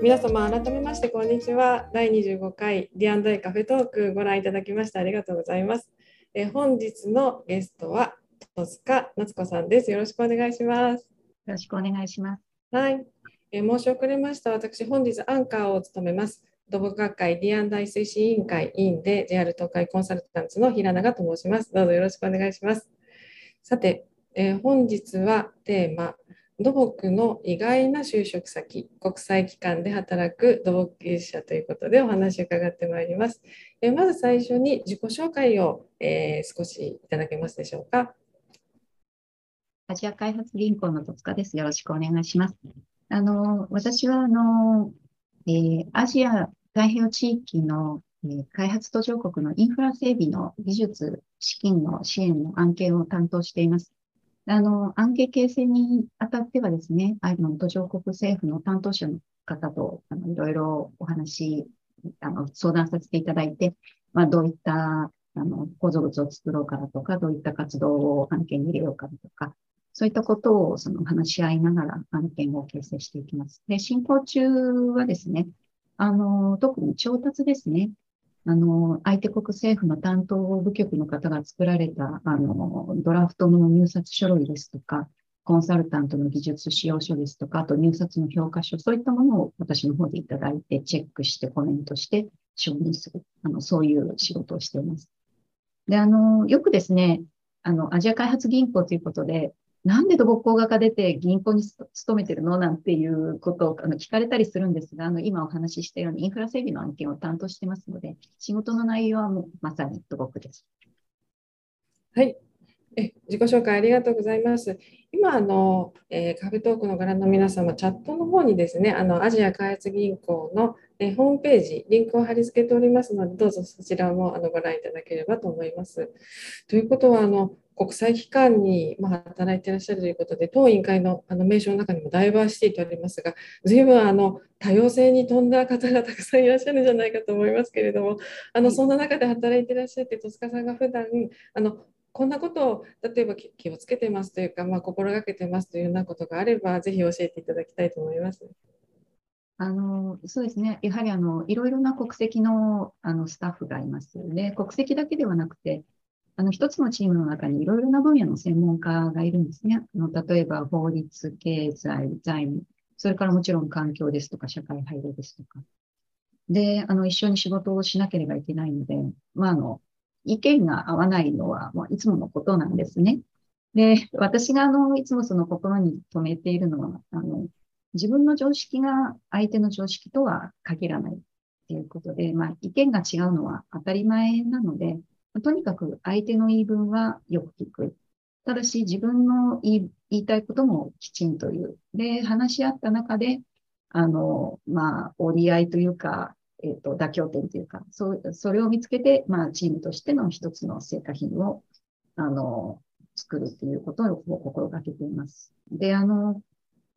皆様改めましてこんにちは。第25回ディアンドイカフェトークご覧いただきましてありがとうございます。え本日のゲストは戸塚夏子さんです。よろしくお願いします。よろしくお願いします。はい。え申し遅れました。私本日アンカーを務めます。土木学会 D&I 推進委員会委員で JR 東海コンサルタンツの平永と申しますどうぞよろしくお願いしますさて、え本日はテーマ土木の意外な就職先、国際機関で働く土木技術者ということでお話を伺ってまいります。えまず最初に自己紹介を、えー、少しいただけますでしょうか。アジア開発銀行の戸塚です。よろしくお願いします。あの、私は、あの、えー、アジア太平洋地域の、えー、開発途上国のインフラ整備の技術、資金の支援の案件を担当しています。あの、案件形成にあたってはですね、あの、途上国政府の担当者の方と、あの、いろいろお話、あの、相談させていただいて、まあ、どういった、あの、構造物を作ろうかとか、どういった活動を案件に入れようかとか、そういったことをその話し合いながら案件を形成していきます。で、進行中はですね、あの、特に調達ですね。あの、相手国政府の担当部局の方が作られた、あの、ドラフトの入札書類ですとか、コンサルタントの技術使用書ですとか、あと入札の評価書、そういったものを私の方でいただいて、チェックしてコメントして承認する。あの、そういう仕事をしています。で、あの、よくですね、あの、アジア開発銀行ということで、なんで土木工学科出て銀行に勤めてるの？なんていうことをあの聞かれたりするんですが、あの今お話ししたようにインフラ整備の案件を担当してますので、仕事の内容はもうまさに土木です。はい。え自己紹介ありがとうございます。今あの、えー、カフェトークのご覧の皆様、チャットの方にですね、あのアジア開発銀行の、えー、ホームページ、リンクを貼り付けておりますので、どうぞそちらもあのご覧いただければと思います。ということは、あの国際機関に、まあ、働いていらっしゃるということで、当委員会のあの名称の中にもダイバーシティとありますが、随分あの多様性に富んだ方がたくさんいらっしゃるんじゃないかと思いますけれども、あのそんな中で働いていらっしゃって、戸塚さんが普段あのこんなことを例えば気をつけてますというか、まあ、心がけてますというようなことがあれば、ぜひ教えていただきたいと思います。あのそうですね、やはりあのいろいろな国籍のあのスタッフがいますよね。国籍だけではなくて、あの一つのチームの中にいろいろな分野の専門家がいるんですね。あの例えば法律、経済、財務、それからもちろん環境ですとか社会配慮ですとか。で、あの一緒に仕事をしなければいけないので、まあ、あの意見が合わないのは、まあ、いつものことなんですね。で、私があのいつもその心に留めているのは、あの自分の常識が相手の常識とは限らないということで、まあ、意見が違うのは当たり前なので、とにかく相手の言い分はよく聞く。ただし自分の言いたいこともきちんと言う。で、話し合った中で、あの、まあ、折り合いというか、えっ、ー、と、妥協点というか、そう、それを見つけて、まあ、チームとしての一つの成果品を、あの、作るっていうことを心がけています。で、あの、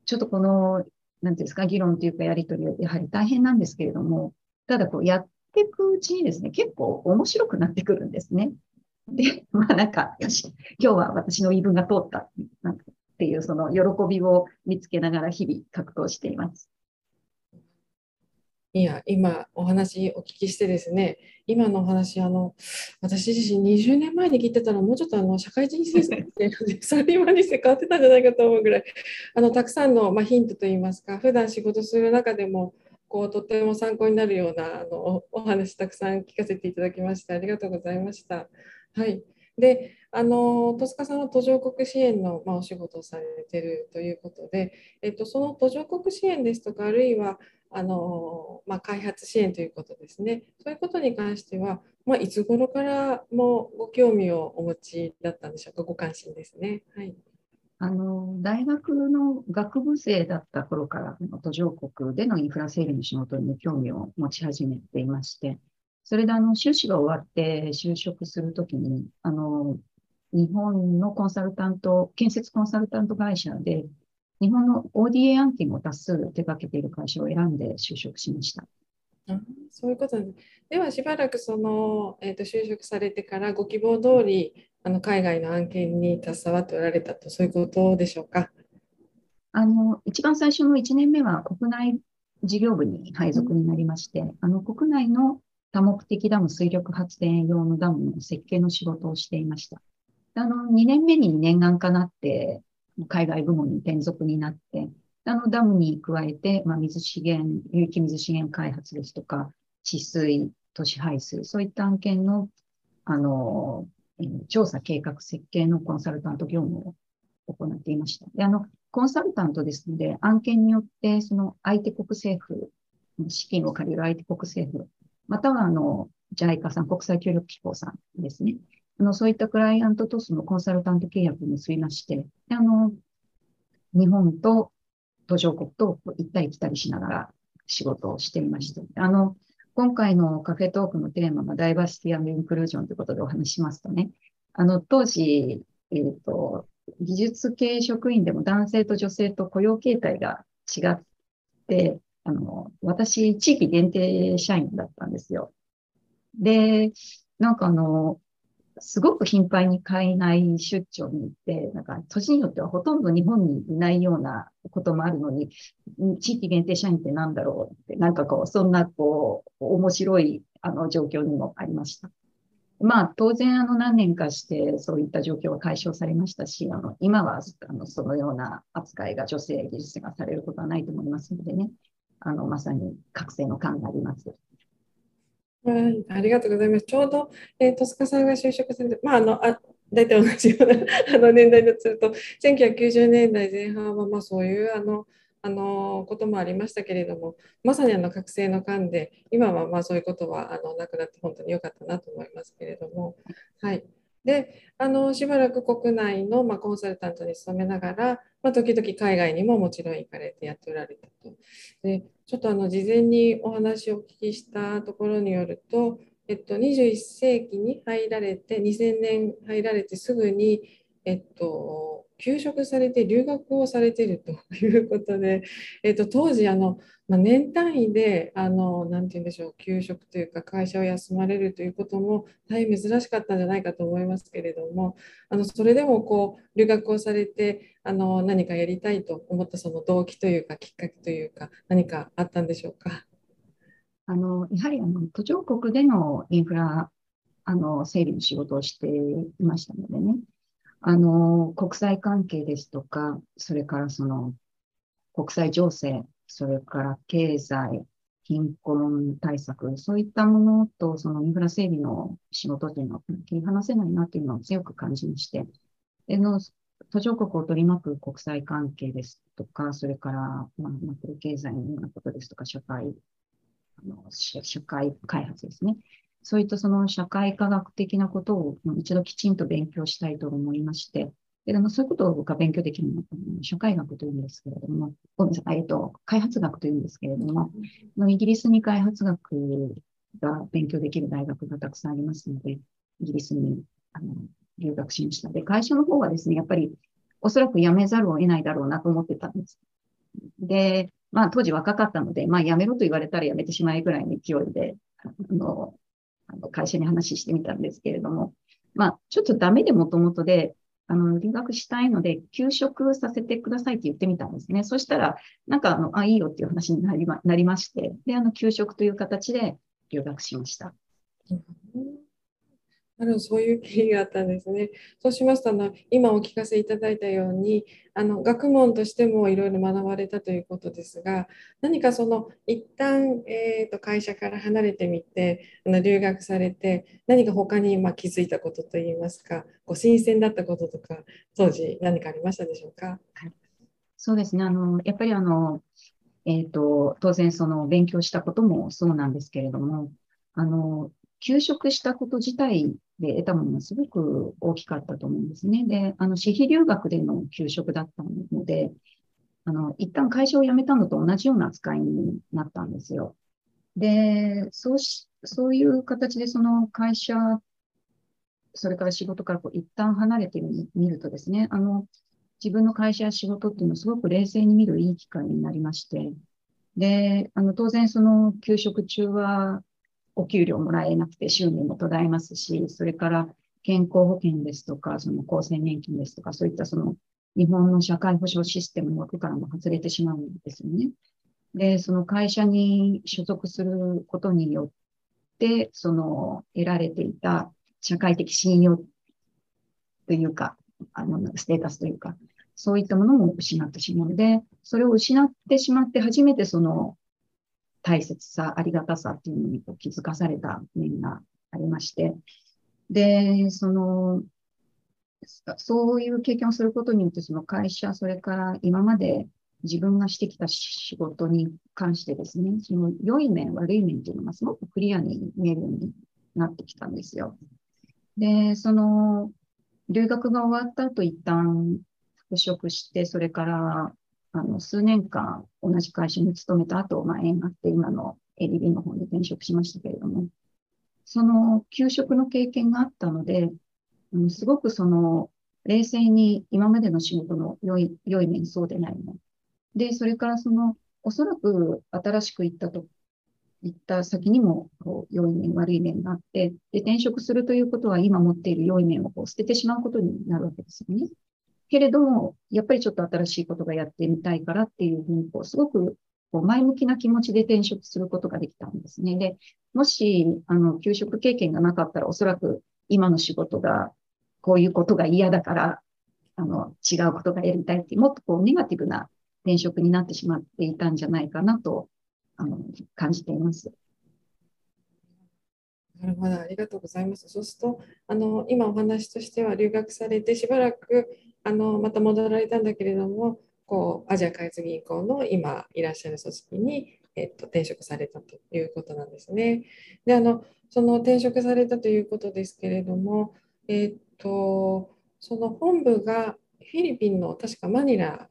ちょっとこの、なんていうんですか、議論というかやりとりはやはり大変なんですけれども、ただこうやっていくうちにですね、結構面白くなってくるんですね。で、まあなんか、よし、今日は私の言い分が通ったなんかっていうその喜びを見つけながら日々格闘しています。いや、今お話お聞きしてですね、今のお話、あの私自身20年前に聞いてたら、もうちょっとあの社会人生って サラリーマンにして変わってたんじゃないかと思うぐらい、あのたくさんの、まあ、ヒントといいますか、普段仕事する中でも、こうとても参考になるようなあのお話たくさん聞かせていただきましてありがとうございました。はい、であの戸塚さんは途上国支援の、まあ、お仕事をされているということで、えっと、その途上国支援ですとかあるいはあの、まあ、開発支援ということですねそういうことに関しては、まあ、いつ頃からもご興味をお持ちだったんでしょうか？ご関心ですね。はいあの、大学の学部生だった頃から途上国でのインフラ整備の仕事に興味を持ち始めていまして、それであの、修士が終わって就職するときに、あの、日本のコンサルタント、建設コンサルタント会社で、日本の ODA 案件を多数手掛けている会社を選んで就職しました。そういうことでではしばらくその、えーと就職されてからご希望通りあの海外の案件に携わっておられたと、そういうことでしょうか？あの一番最初の1年目は国内事業部に配属になりまして、あの、国内の多目的ダム水力発電用のダムの設計の仕事をしていました。あの、2年目に念願かなって、海外部門に転属になって、あの、ダムに加えて、まあ、水資源、有機水資源開発ですとか、治水、都市排水、そういった案件の、あの、調査計画設計のコンサルタント業務を行っていました。で、あの、コンサルタントですので、案件によって、その相手国政府、資金を借りる相手国政府、または、あの、JICA さん、国際協力機構さんですね。あの、そういったクライアントとそのコンサルタント契約を結びまして、であの、日本と途上国と行ったり来たりしながら仕事をしていました。あの、今回のカフェトークのテーマがダイバーシティインクルージョンということでお話しますとね、あの、当時、えっ、ー、と、技術系職員でも男性と女性と雇用形態が違って、あの、私、地域限定社員だったんですよ。で、なんかあの、すごく頻繁に海外出張に行って、なんか年によってはほとんど日本にいないようなこともあるのに、地域限定社員って何だろうって、なんかこう、そんなこう、面白いあの状況にもありました。まあ、当然、あの、何年かして、そういった状況は解消されましたし、あの、今は、あの、そのような扱いが女性技術がされることはないと思いますのでね、あの、まさに覚醒の感があります。はい、ありがとうございます。ちょうど、えー、戸塚さんが就職されて、まあ、あの、あ大体同じようなあの年代だとすると、1990年代前半は、まあ、そういう、あの、あのこともありましたけれども、まさにあの覚醒の間で、今はまあそういうことはあのなくなって本当に良かったなと思いますけれども、はい。で、あのしばらく国内のまあコンサルタントに勤めながら、まあ、時々海外にももちろん行かれてやっておられたと。でちょっとあの事前にお話をお聞きしたところによると、えっと、21世紀に入られて、2000年入られてすぐに、えっと、休職されて留学をされてるということで、えーと、当時あの、まあ、年単位であのなんて言うんでしょう休職というか会社を休まれるということも大変珍しかったんじゃないかと思いますけれどもあのそれでもこう留学をされてあの何かやりたいと思ったその動機というかきっかけというか何かあったんでしょうか？あのやはりあの途上国でのインフラあの整備の仕事をしていましたのでね。あの、国際関係ですとか、それからその、国際情勢、それから経済、貧困対策、そういったものと、そのインフラ整備の仕事というのは切り離せないなというのを強く感じまして、での途上国を取り巻く国際関係ですとか、それから、まあ、マクロ経済のようなことですとか、社会、あの社会開発ですね。そういったその社会科学的なことを一度きちんと勉強したいと思いまして、でもそういうことを僕が勉強できるのは社会学というんですけれども、ごめんなさい、えっと、開発学というんですけれども、のイギリスに開発学が勉強できる大学がたくさんありますので、イギリスにあの留学しました。で、会社の方はですね、やっぱりおそらく辞めざるを得ないだろうなと思ってたんです。で、まあ当時若かったので、まあ辞めろと言われたら辞めてしまえぐらいの勢いで、あの、あの会社に話してみたんですけれども、まあ、ちょっとダメでもともとで、あの、留学したいので、休職させてくださいって言ってみたんですね。そしたら、なんか、あの、あ、いいよっていう話になりまなりまして、で、あの、休職という形で留学しました。なるほど、そういう経緯があったんですね。そうしますと、あの今お聞かせいただいたように、あの学問としてもいろいろ学ばれたということですが、何かその一旦、えーと、会社から離れてみて、あの留学されて、何か他にまあ気づいたことといいますか、こう新鮮だったこととか、当時何かありましたでしょうか？そうですね。あのやっぱりあの、えーと当然その勉強したこともそうなんですけれども、あの休職したこと自体で得たものがすごく大きかったと思うんですね。で、あの、私費留学での休職だったので、あの、一旦会社を辞めたのと同じような扱いになったんですよ。で、そうし、そういう形でその会社、それから仕事からこう一旦離れてみるとですね、あの、自分の会社や仕事っていうのをすごく冷静に見るいい機会になりまして、で、あの、当然その休職中はお給料もらえなくて収入も途絶えますし、それから健康保険ですとか、その厚生年金ですとか、そういったその日本の社会保障システムの枠からも外れてしまうんですよね。で、その会社に所属することによって、その得られていた社会的信用というか、あの、ステータスというか、そういったものも失ってしまうので、それを失ってしまって初めてその大切さ、ありがたさっていうのに気づかされた面がありまして、で、その、そういう経験をすることによって、その会社、それから今まで自分がしてきた仕事に関してですね、その良い面、悪い面っていうのがすごくクリアに見えるようになってきたんですよ。で、その、留学が終わった後、一旦復職して、それから、あの、数年間同じ会社に勤めた後、まあ、縁があって今の ADB の方に転職しましたけれども、その休職の経験があったので、うん、すごくその、冷静に今までの仕事の良い、良い面、そうでない面。で、それからその、おそらく新しく行ったと行った先にもこう良い面、悪い面があって、で、転職するということは今持っている良い面をこう捨ててしまうことになるわけですよね。けれども、やっぱりちょっと新しいことがやってみたいからっていうふうに、こう、すごくこう前向きな気持ちで転職することができたんですね。で、もし、あの、給食経験がなかったら、おそらく今の仕事が、こういうことが嫌だから、あの、違うことがやりたいって、もっとこう、ネガティブな転職になってしまっていたんじゃないかなとあの感じています。なるほど、ありがとうございます。そうすると、あの今お話としては留学されてしばらくあのまた戻られたんだけれども、こうアジア開発銀行の今いらっしゃる組織に、えっと、転職されたということなんですね。で、あのその転職されたということですけれども、えっとその本部がフィリピンの確かマニラ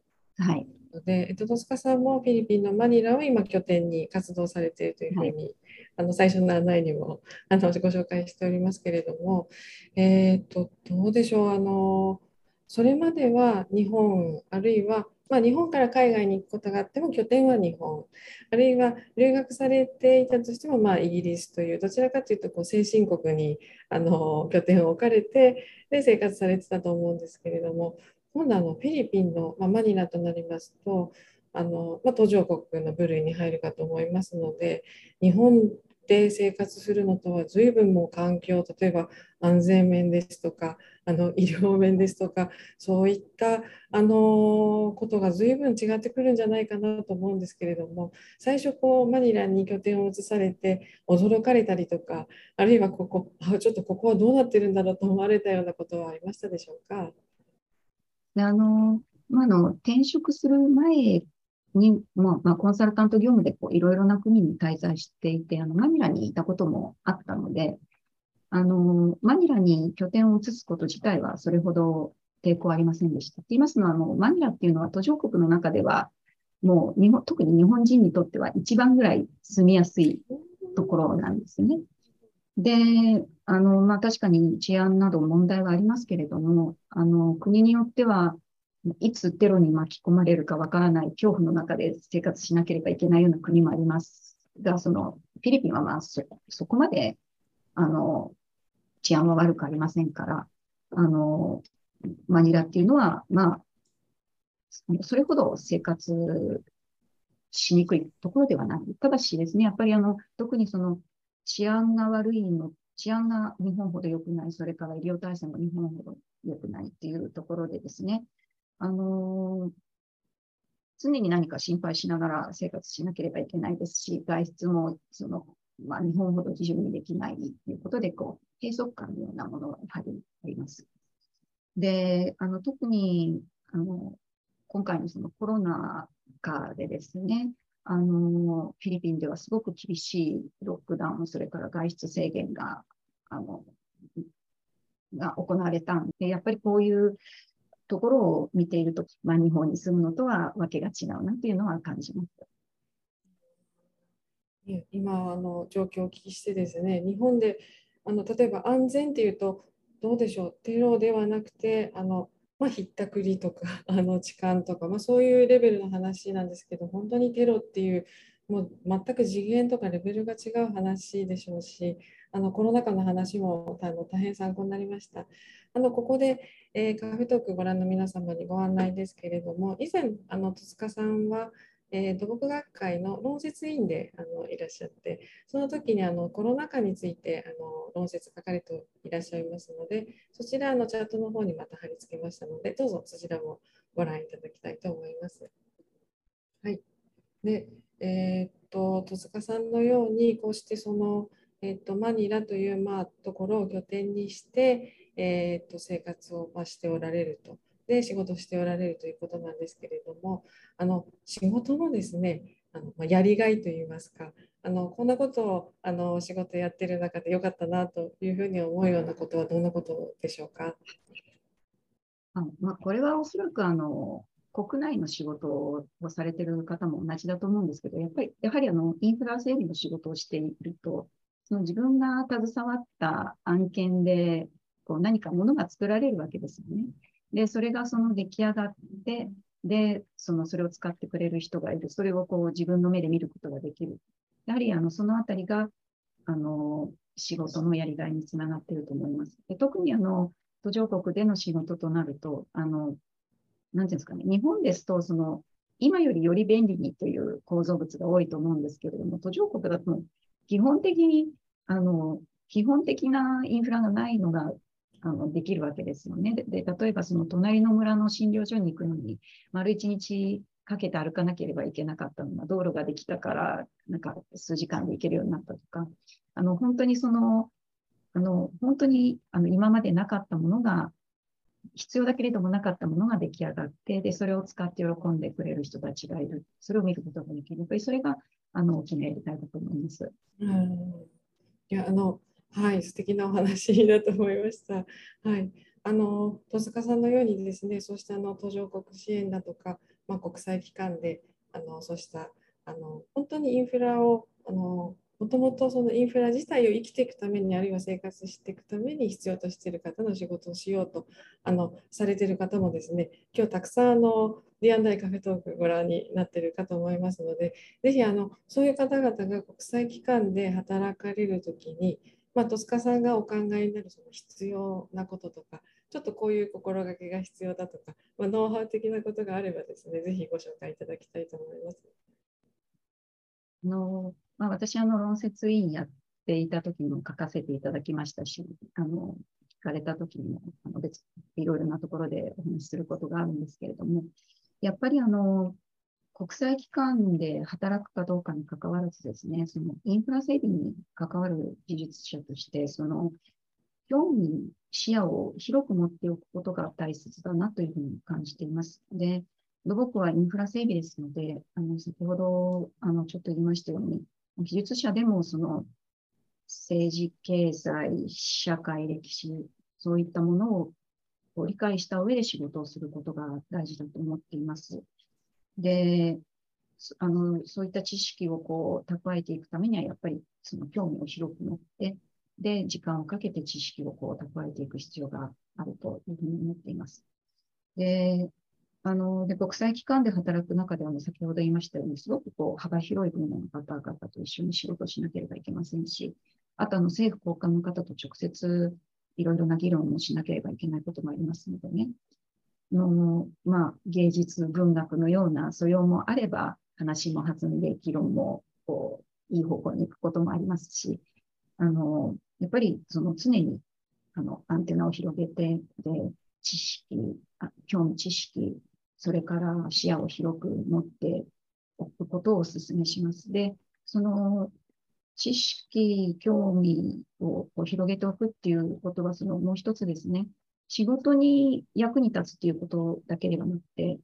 ので、えっと、戸塚さんもフィリピンのマニラを今拠点に活動されているというふうに、はい、あの最初の案内にもあのご紹介しておりますけれども、えー、っとどうでしょうあのそれまでは日本あるいはまあ、日本から海外に行くことがあっても拠点は日本。あるいは留学されていたとしてもまあイギリスというどちらかというとこう先進国にあの拠点を置かれてで生活されてたと思うんですけれども今度あのフィリピンの、まあ、マニラとなりますとあの、まあ、途上国の部類に入るかと思いますので日本で生活するのとは随分もう環境例えば安全面ですとかあの医療面ですとかそういったあのことが随分違ってくるんじゃないかなと思うんですけれども最初こうマニラに拠点を移されて驚かれたりとかあるいはここあちょっとここはどうなってるんだろうと思われたようなことはありましたでしょうか？あの、まあ、の、転職する前に、まあ、まあ、コンサルタント業務でこういろいろな国に滞在していて、あの、マニラにいたこともあったので、あの、マニラに拠点を移すこと自体はそれほど抵抗ありませんでした。って言いますのは、あの、マニラっていうのは途上国の中では、もう日本、特に日本人にとっては一番ぐらい住みやすいところなんですね。で、あの、まあ、確かに治安など問題はありますけれども、あの、国によっては、いつテロに巻き込まれるかわからない恐怖の中で生活しなければいけないような国もありますが、その、フィリピンはまあそ、そこまで、あの、治安は悪くありませんから、あの、マニラっていうのは、まあ、それほど生活しにくいところではない。ただしですね、やっぱりあの、特にその、治安が悪いの、治安が日本ほど良くない、それから医療体制も日本ほど良くないっていうところでですね、あの、常に何か心配しながら生活しなければいけないですし、外出もその、まあ、日本ほど自由にできないということで、こう、閉塞感のようなものがやはりあります。で、あの、特に、あの、今回のそのコロナ禍でですね、あの、フィリピンではすごく厳しいロックダウン、それから外出制限が、あの、が行われたんで、やっぱりこういうところを見ていると、まあ、日本に住むのとはわけが違うなっていうのは感じます。今あの状況をお聞きしてですね、日本であの例えば安全っていうと、どうでしょう、テロではなくて、あのまあ、ひったくりとか あの痴漢とか、まあ、そういうレベルの話なんですけど本当にテロっていうもう全く次元とかレベルが違う話でしょうしあのコロナ禍の話もあの大変参考になりました。あのここで、えー、カフェトークご覧の皆様にご案内ですけれども以前あの戸塚さんは、えー、土木学会の論説委員であのいらっしゃって、その時にあのコロナ禍についてあの論説書かれていらっしゃいますので、そちらのチャートの方にまた貼り付けましたので、どうぞそちらもご覧いただきたいと思います。はい。で、えー、っと、戸塚さんのように、こうしてその、えー、っとマニラという、まあ、ところを拠点にして、えー、っと生活を、しておられると。で仕事しておられるということなんですけれどもあの仕事のですねあの、まあ、やりがいといいますかあのこんなことをあの仕事やってる中でよかったなというふうに思うようなことはどんなことでしょうか？あまあ、これはおそらくあの国内の仕事をされてる方も同じだと思うんですけど、やっぱりやはりあのインフラ整備の仕事をしていると、その自分が携わった案件でこう何かものが作られるわけですよね。で、それがその出来上がって、で、その、それを使ってくれる人がいる。それをこう自分の目で見ることができる。やはり、あの、そのあたりが、あの、仕事のやりがいにつながっていると思います。で特に、あの、途上国での仕事となると、あの、なんていうんですかね、日本ですと、その、今よりより便利にという構造物が多いと思うんですけれども、途上国だと、基本的に、あの、基本的なインフラがないのがあのできるわけですよね。で例えばその隣の村の診療所に行くのに丸一日かけて歩かなければいけなかったのが道路ができたからなんか数時間で行けるようになったとかあの本当にそのあの本当にあの今までなかったものが必要だけれどもなかったものが出来上がってでそれを使って喜んでくれる人たちがいるそれを見ることができるやっぱりそれがあの大きなやりたいだと思います。うんいやあのはい、素敵なお話だと思いました。はい、あの戸塚さんのようにですね、そうしたあの途上国支援だとか、まあ、国際機関であのそうしたあの本当にインフラをあのもともとそのインフラ自体を生きていくためにあるいは生活していくために必要としている方の仕事をしようとあのされている方もですね今日たくさんあの D&I カフェトークご覧になっているかと思いますのでぜひあのそういう方々が国際機関で働かれる時にまあ、戸塚さんがお考えになるその必要なこととか、ちょっとこういう心がけが必要だとか、まあ、ノウハウ的なことがあればですね、ぜひご紹介いただきたいと思います。あのまあ、私、あの論説委員やっていた時も書かせていただきましたし、あの聞かれた時にもあの別いろいろなところでお話しすることがあるんですけれども、やっぱりあの国際機関で働くかどうかに関わらずですね、そのインフラ整備に関わる技術者として、その興味、視野を広く持っておくことが大切だなというふうに感じています。で、土木はインフラ整備ですので、あの先ほどあのちょっと言いましたように、技術者でもその政治、経済、社会、歴史、そういったものを理解した上で仕事をすることが大事だと思っています。で、あの、そういった知識をこう蓄えていくためには、やっぱりその興味を広く持って、で、時間をかけて知識をこう蓄えていく必要があるというふうに思っています。で、あの、で、国際機関で働く中では、先ほど言いましたように、すごくこう幅広い分野の方々と一緒に仕事しなければいけませんし、あとあの政府高官の方と直接いろいろな議論をしなければいけないこともありますのでね、の、まあ、芸術、文学のような素養もあれば、話も弾んで議論もこういい方向に行くこともありますし、あの、やっぱりその常にあのアンテナを広げて、で、知識あ、興味知識、それから視野を広く持っておくことをお勧めします。で、その知識、興味を広げておくっていうことは、そのもう一つですね、仕事に役に立つっていうことだけではなくて、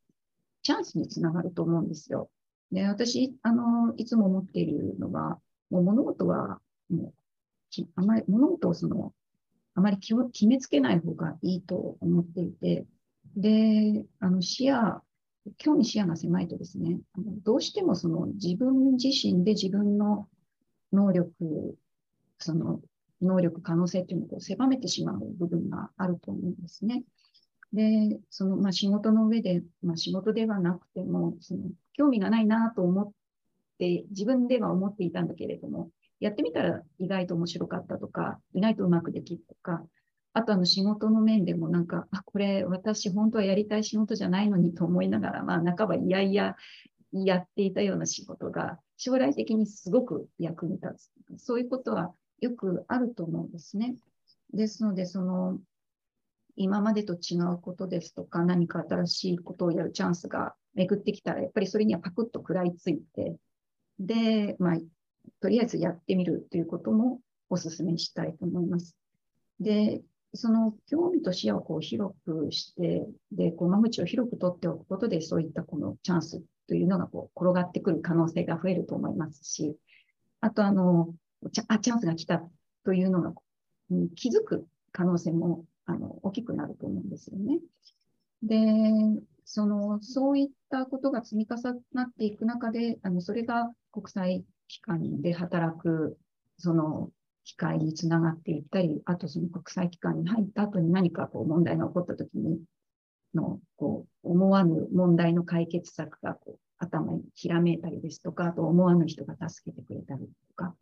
チャンスにつながると思うんですよ。で、私、あの、いつも思っているのは、もう物事は、もう、あまり、物事をその、あまり決めつけない方がいいと思っていて、で、あの、視野、興味視野が狭いとですね、あのどうしてもその自分自身で自分の能力、その能力、可能性っていうのを狭めてしまう部分があると思うんですね。で、その、まあ、仕事の上で、まあ、仕事ではなくても、その、興味がないなと思って、自分では思っていたんだけれども、やってみたら意外と面白かったとか、意外とうまくできるとか、あとあの仕事の面でもなんか、あ、これ私本当はやりたい仕事じゃないのにと思いながら、まあ半ばいやいややっていたような仕事が将来的にすごく役に立つ。そういうことはよくあると思うんですね。ですので、その、今までと違うことですとか、何か新しいことをやるチャンスが巡ってきたら、やっぱりそれにはパクッと食らいついて、で、まあ、とりあえずやってみるということもお勧めしたいと思います。で、その興味と視野をこう広くして、で、こう間口を広く取っておくことで、そういったこのチャンスというのがこう転がってくる可能性が増えると思いますし、あとあの、チャチャンスが来たというのが、うん、気づく可能性もあの大きくなると思うんですよね。で、その、そういったことが積み重なっていく中で、あの、それが国際機関で働く、その、機会につながっていったり、あとその国際機関に入った後に何かこう問題が起こった時に、の、こう、思わぬ問題の解決策がこう頭にひらめいたりですとか、あと思わぬ人が助けてくれたりとか、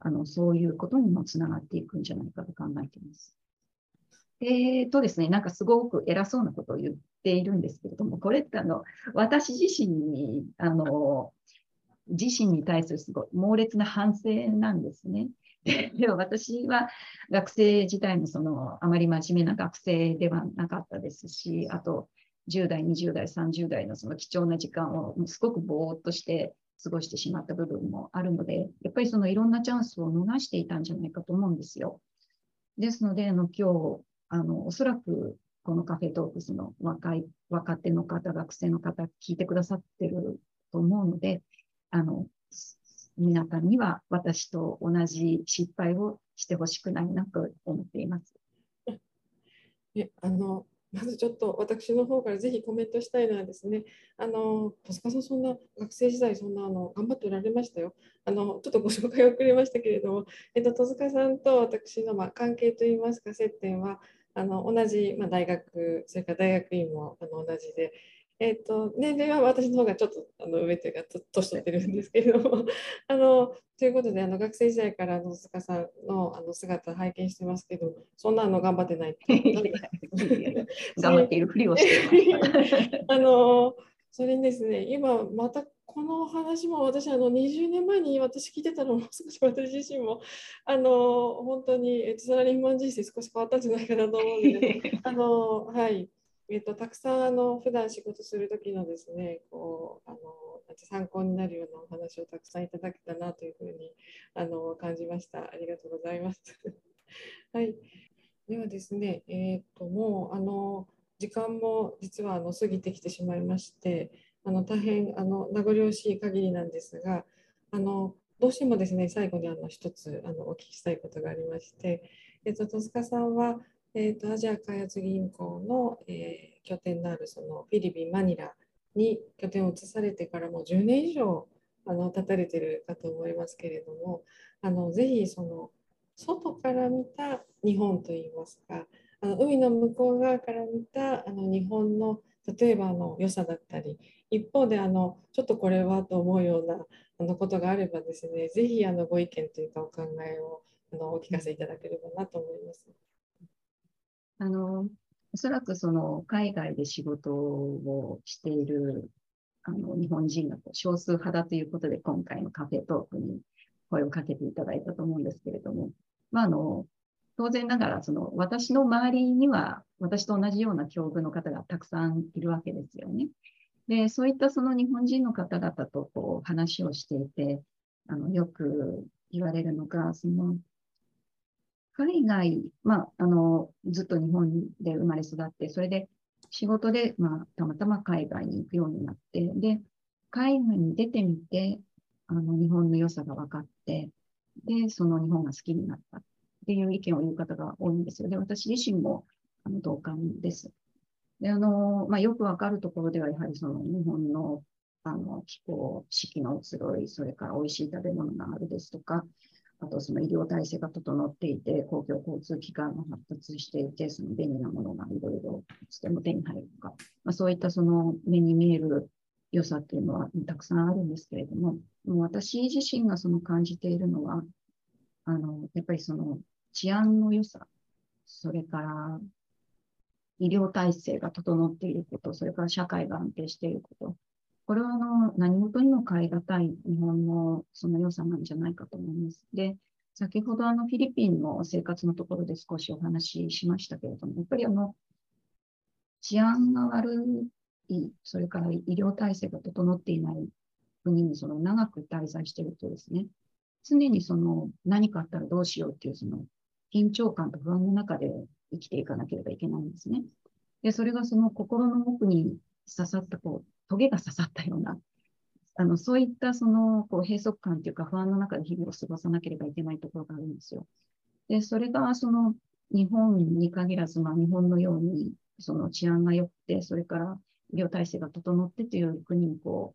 あの、そういうことにもつながっていくんじゃないかと考えています。えーとですね、なんかすごく偉そうなことを言っているんですけれども、これってあの、私自身に、あの、自身に対するすごい猛烈な反省なんですね。では私は学生時代もそのあまり真面目な学生ではなかったですし、あと10代、20代、30代のその貴重な時間をすごくぼーっとして過ごしてしまった部分もあるので、やっぱりそのいろんなチャンスを逃していたんじゃないかと思うんですよ。ですので、あの今日、あのおそらくこのカフェトークスの若い、若手の方、学生の方、聞いてくださってると思うので、あの、皆さんには私と同じ失敗をしてほしくないなと思っています。えあのまずちょっと私の方からぜひコメントしたいのはですね、あの戸塚さん、そんな学生時代、そんなあの頑張っておられましたよ。あのちょっとご紹介遅れましたけれども、えっと、戸塚さんと私の、まあ、関係といいますか、接点はあの同じ、まあ、大学、それから大学院もあの同じで、えーと、年齢は私の方がちょっとあの上というか年取ってるんですけれども あのということであの学生時代から野塚さんのあの姿拝見してますけどそんなの頑張ってない 頑張っているふりをして あのそれにですね今またこの話も私あの20年前に私聞いてたのも少し私自身もあの本当にサラリーマン人生少し変わったんじゃないかなと思うのであのはいえっと、たくさんあの普段仕事する時のですねこうあの参考になるようなお話をたくさんいただけたなというふうにあの感じました。ありがとうございます。はい、ではですね、えー、ともうあの時間も実はあの過ぎてきてしまいまして、あの大変あの名残惜しい限りなんですが、あのどうしてもですね最後にあの一つあのお聞きしたいことがありまして、えっと戸塚さんはえーと、アジア開発銀行の、えー、拠点のあるそのフィリピン・マニラに拠点を移されてからもう10年以上あの経たれてるかと思いますけれどもあのぜひその外から見た日本といいますかあの海の向こう側から見たあの日本の例えばあの良さだったり一方であのちょっとこれはと思うようなあのことがあればですねぜひあのご意見というかお考えをあのお聞かせいただければなと思います。あの、おそらくその海外で仕事をしているあの日本人が少数派だということで今回のカフェトークに声をかけていただいたと思うんですけれども、まあ、あの当然ながらその私の周りには私と同じような境遇の方がたくさんいるわけですよね。で、そういったその日本人の方々とこう話をしていて、あのよく言われるのが、その海外、まあ、あの、ずっと日本で生まれ育って、それで仕事で、まあ、たまたま海外に行くようになって、で、海外に出てみて、あの、日本の良さが分かって、で、その日本が好きになったっていう意見を言う方が多いんですよ。で、私自身も、あの、同感です。で、あの、まあ、よくわかるところでは、やはりその日本の、あの、気候、四季の移ろい、それから美味しい食べ物があるですとか、あとその医療体制が整っていて、公共交通機関が発達していて、その便利なものがいろいろとても手に入るとか、まあ、そういったその目に見える良さっていうのはたくさんあるんですけれども、もう私自身がその感じているのは、あの、やっぱりその治安の良さ、それから医療体制が整っていること、それから社会が安定していること、これはあの何事にも変え難い日本のその良さなんじゃないかと思います。で、先ほどあのフィリピンの生活のところで少しお話ししましたけれども、やっぱりあの治安が悪い、それから医療体制が整っていない国にその長く滞在しているとですね、常にその何かあったらどうしようっていうその緊張感と不安の中で生きていかなければいけないんですね。で、それがその心の奥に刺さった、こう、トゲが刺さったような、あの、そういったその、こう、閉塞感というか不安の中で日々を過ごさなければいけないところがあるんですよ。で、それがその、日本に限らず、まあ、日本のように、その治安が良くて、それから医療体制が整ってという国にこ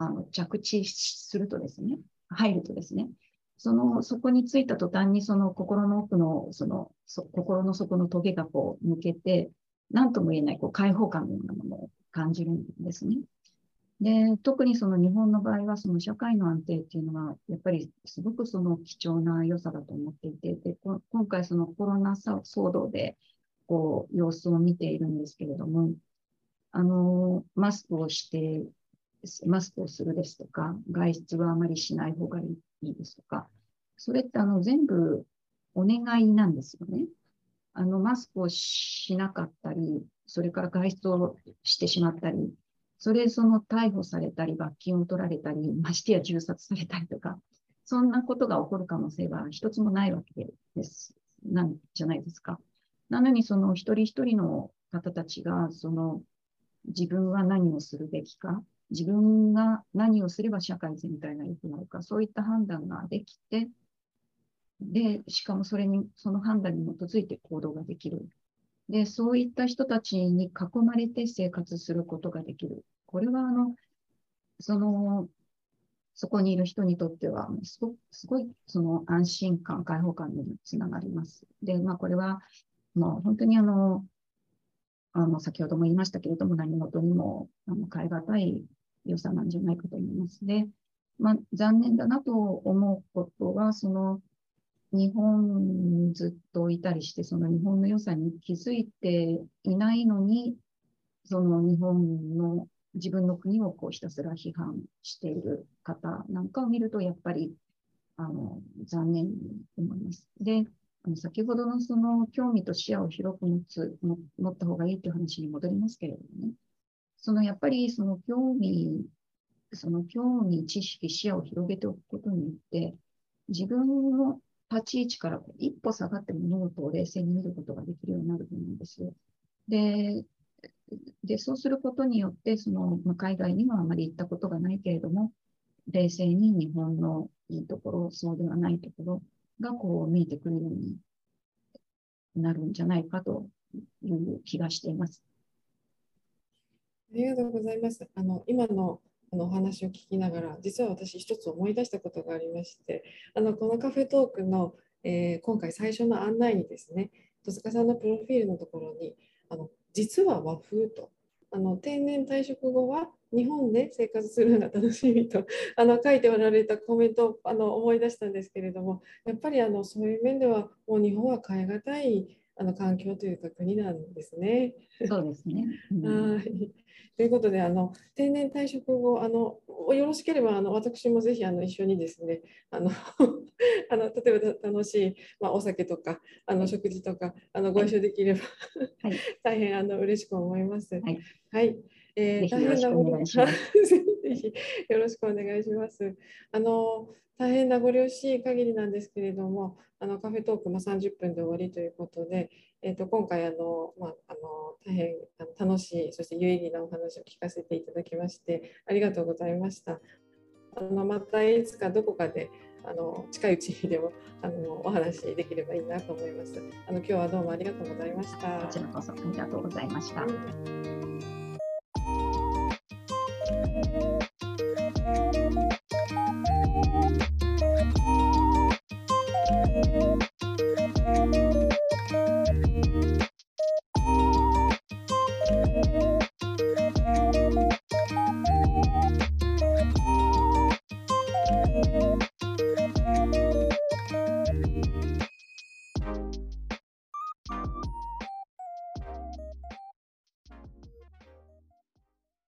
う、あの、着地するとですね、入るとですね、その、そこに着いた途端にその心の奥の、その、そ心の底のトゲがこう抜けて、何とも言えないこう開放感のようなものを感じるんですね。で、特にその日本の場合は、その社会の安定っていうのは、やっぱりすごくその貴重な良さだと思っていて、で今回そのコロナ騒動で、こう、様子を見ているんですけれども、あの、マスクをして、マスクをするですとか、外出はあまりしない方がいいですとか、それってあの全部お願いなんですよね。あの、マスクをしなかったり、それから外出をしてしまったり、それその逮捕されたり、罰金を取られたり、ましてや銃殺されたりとか、そんなことが起こる可能性は一つもないわけです。なんじゃないですか。なのに、その一人一人の方たちが、その自分は何をするべきか、自分が何をすれば社会全体が良くなるか、そういった判断ができて、で、しかもそれに、その判断に基づいて行動ができる。で、そういった人たちに囲まれて生活することができる。これは、あの、その、そこにいる人にとっては、すごすごい、その安心感、解放感につながります。で、まあ、これは、もう本当にあの、あの、先ほども言いましたけれども、何事にも、あの、変え難い良さなんじゃないかと思います。で、まあ、残念だなと思うことは、その、日本ずっといたりして、その日本の良さに気づいていないのに、その日本の自分の国をこうひたすら批判している方なんかを見ると、やっぱり、あの、残念に思います。で、あの先ほどのその興味と視野を広く持つ、持った方がいいという話に戻りますけれどもね。そのやっぱりその興味、その興味、知識、視野を広げておくことによって、自分の立ち位置から一歩下がって物事を冷静に見ることができるようになると思うんですよ。で、でそうすることによって、その、ま、海外にはあまり行ったことがないけれども、冷静に日本のいいところ、そうではないところがこう見えてくるようになるんじゃないかという気がしています。ありがとうございます。あの今のあのお話を聞きながら、実は私一つ思い出したことがありまして、あのこのカフェトークの、えー、今回最初の案内にですね、戸塚さんのプロフィールのところに、あの実は和風とあの定年退職後は日本で生活するのが楽しみと あの書いておられたコメントをあの思い出したんですけれどもやっぱりあのそういう面ではもう日本は変え難いあの環境というか国なんですね。そうですね。うん、はい ということであの定年退職後あのよろしければあの私もぜひあの一緒にですねあの あの例えば楽しい、まあ、お酒とかあの食事とかあのご一緒できれば、はい、大変あの嬉しく思います。はい、はいえー、大変なご了承 ぜひよろしくお願いします。あの大変名残惜しい限りなんですけれども、あのカフェトークも30分で終わりということで、えー、と今回あの、まあ、あの大変楽しい、そして有意義なお話を聞かせていただきまして、ありがとうございました。あのまたいつかどこかであの近いうちにでもあのお話できればいいなと思います。あの今日はどうもありがとうございました。こちらこそありがとうございました。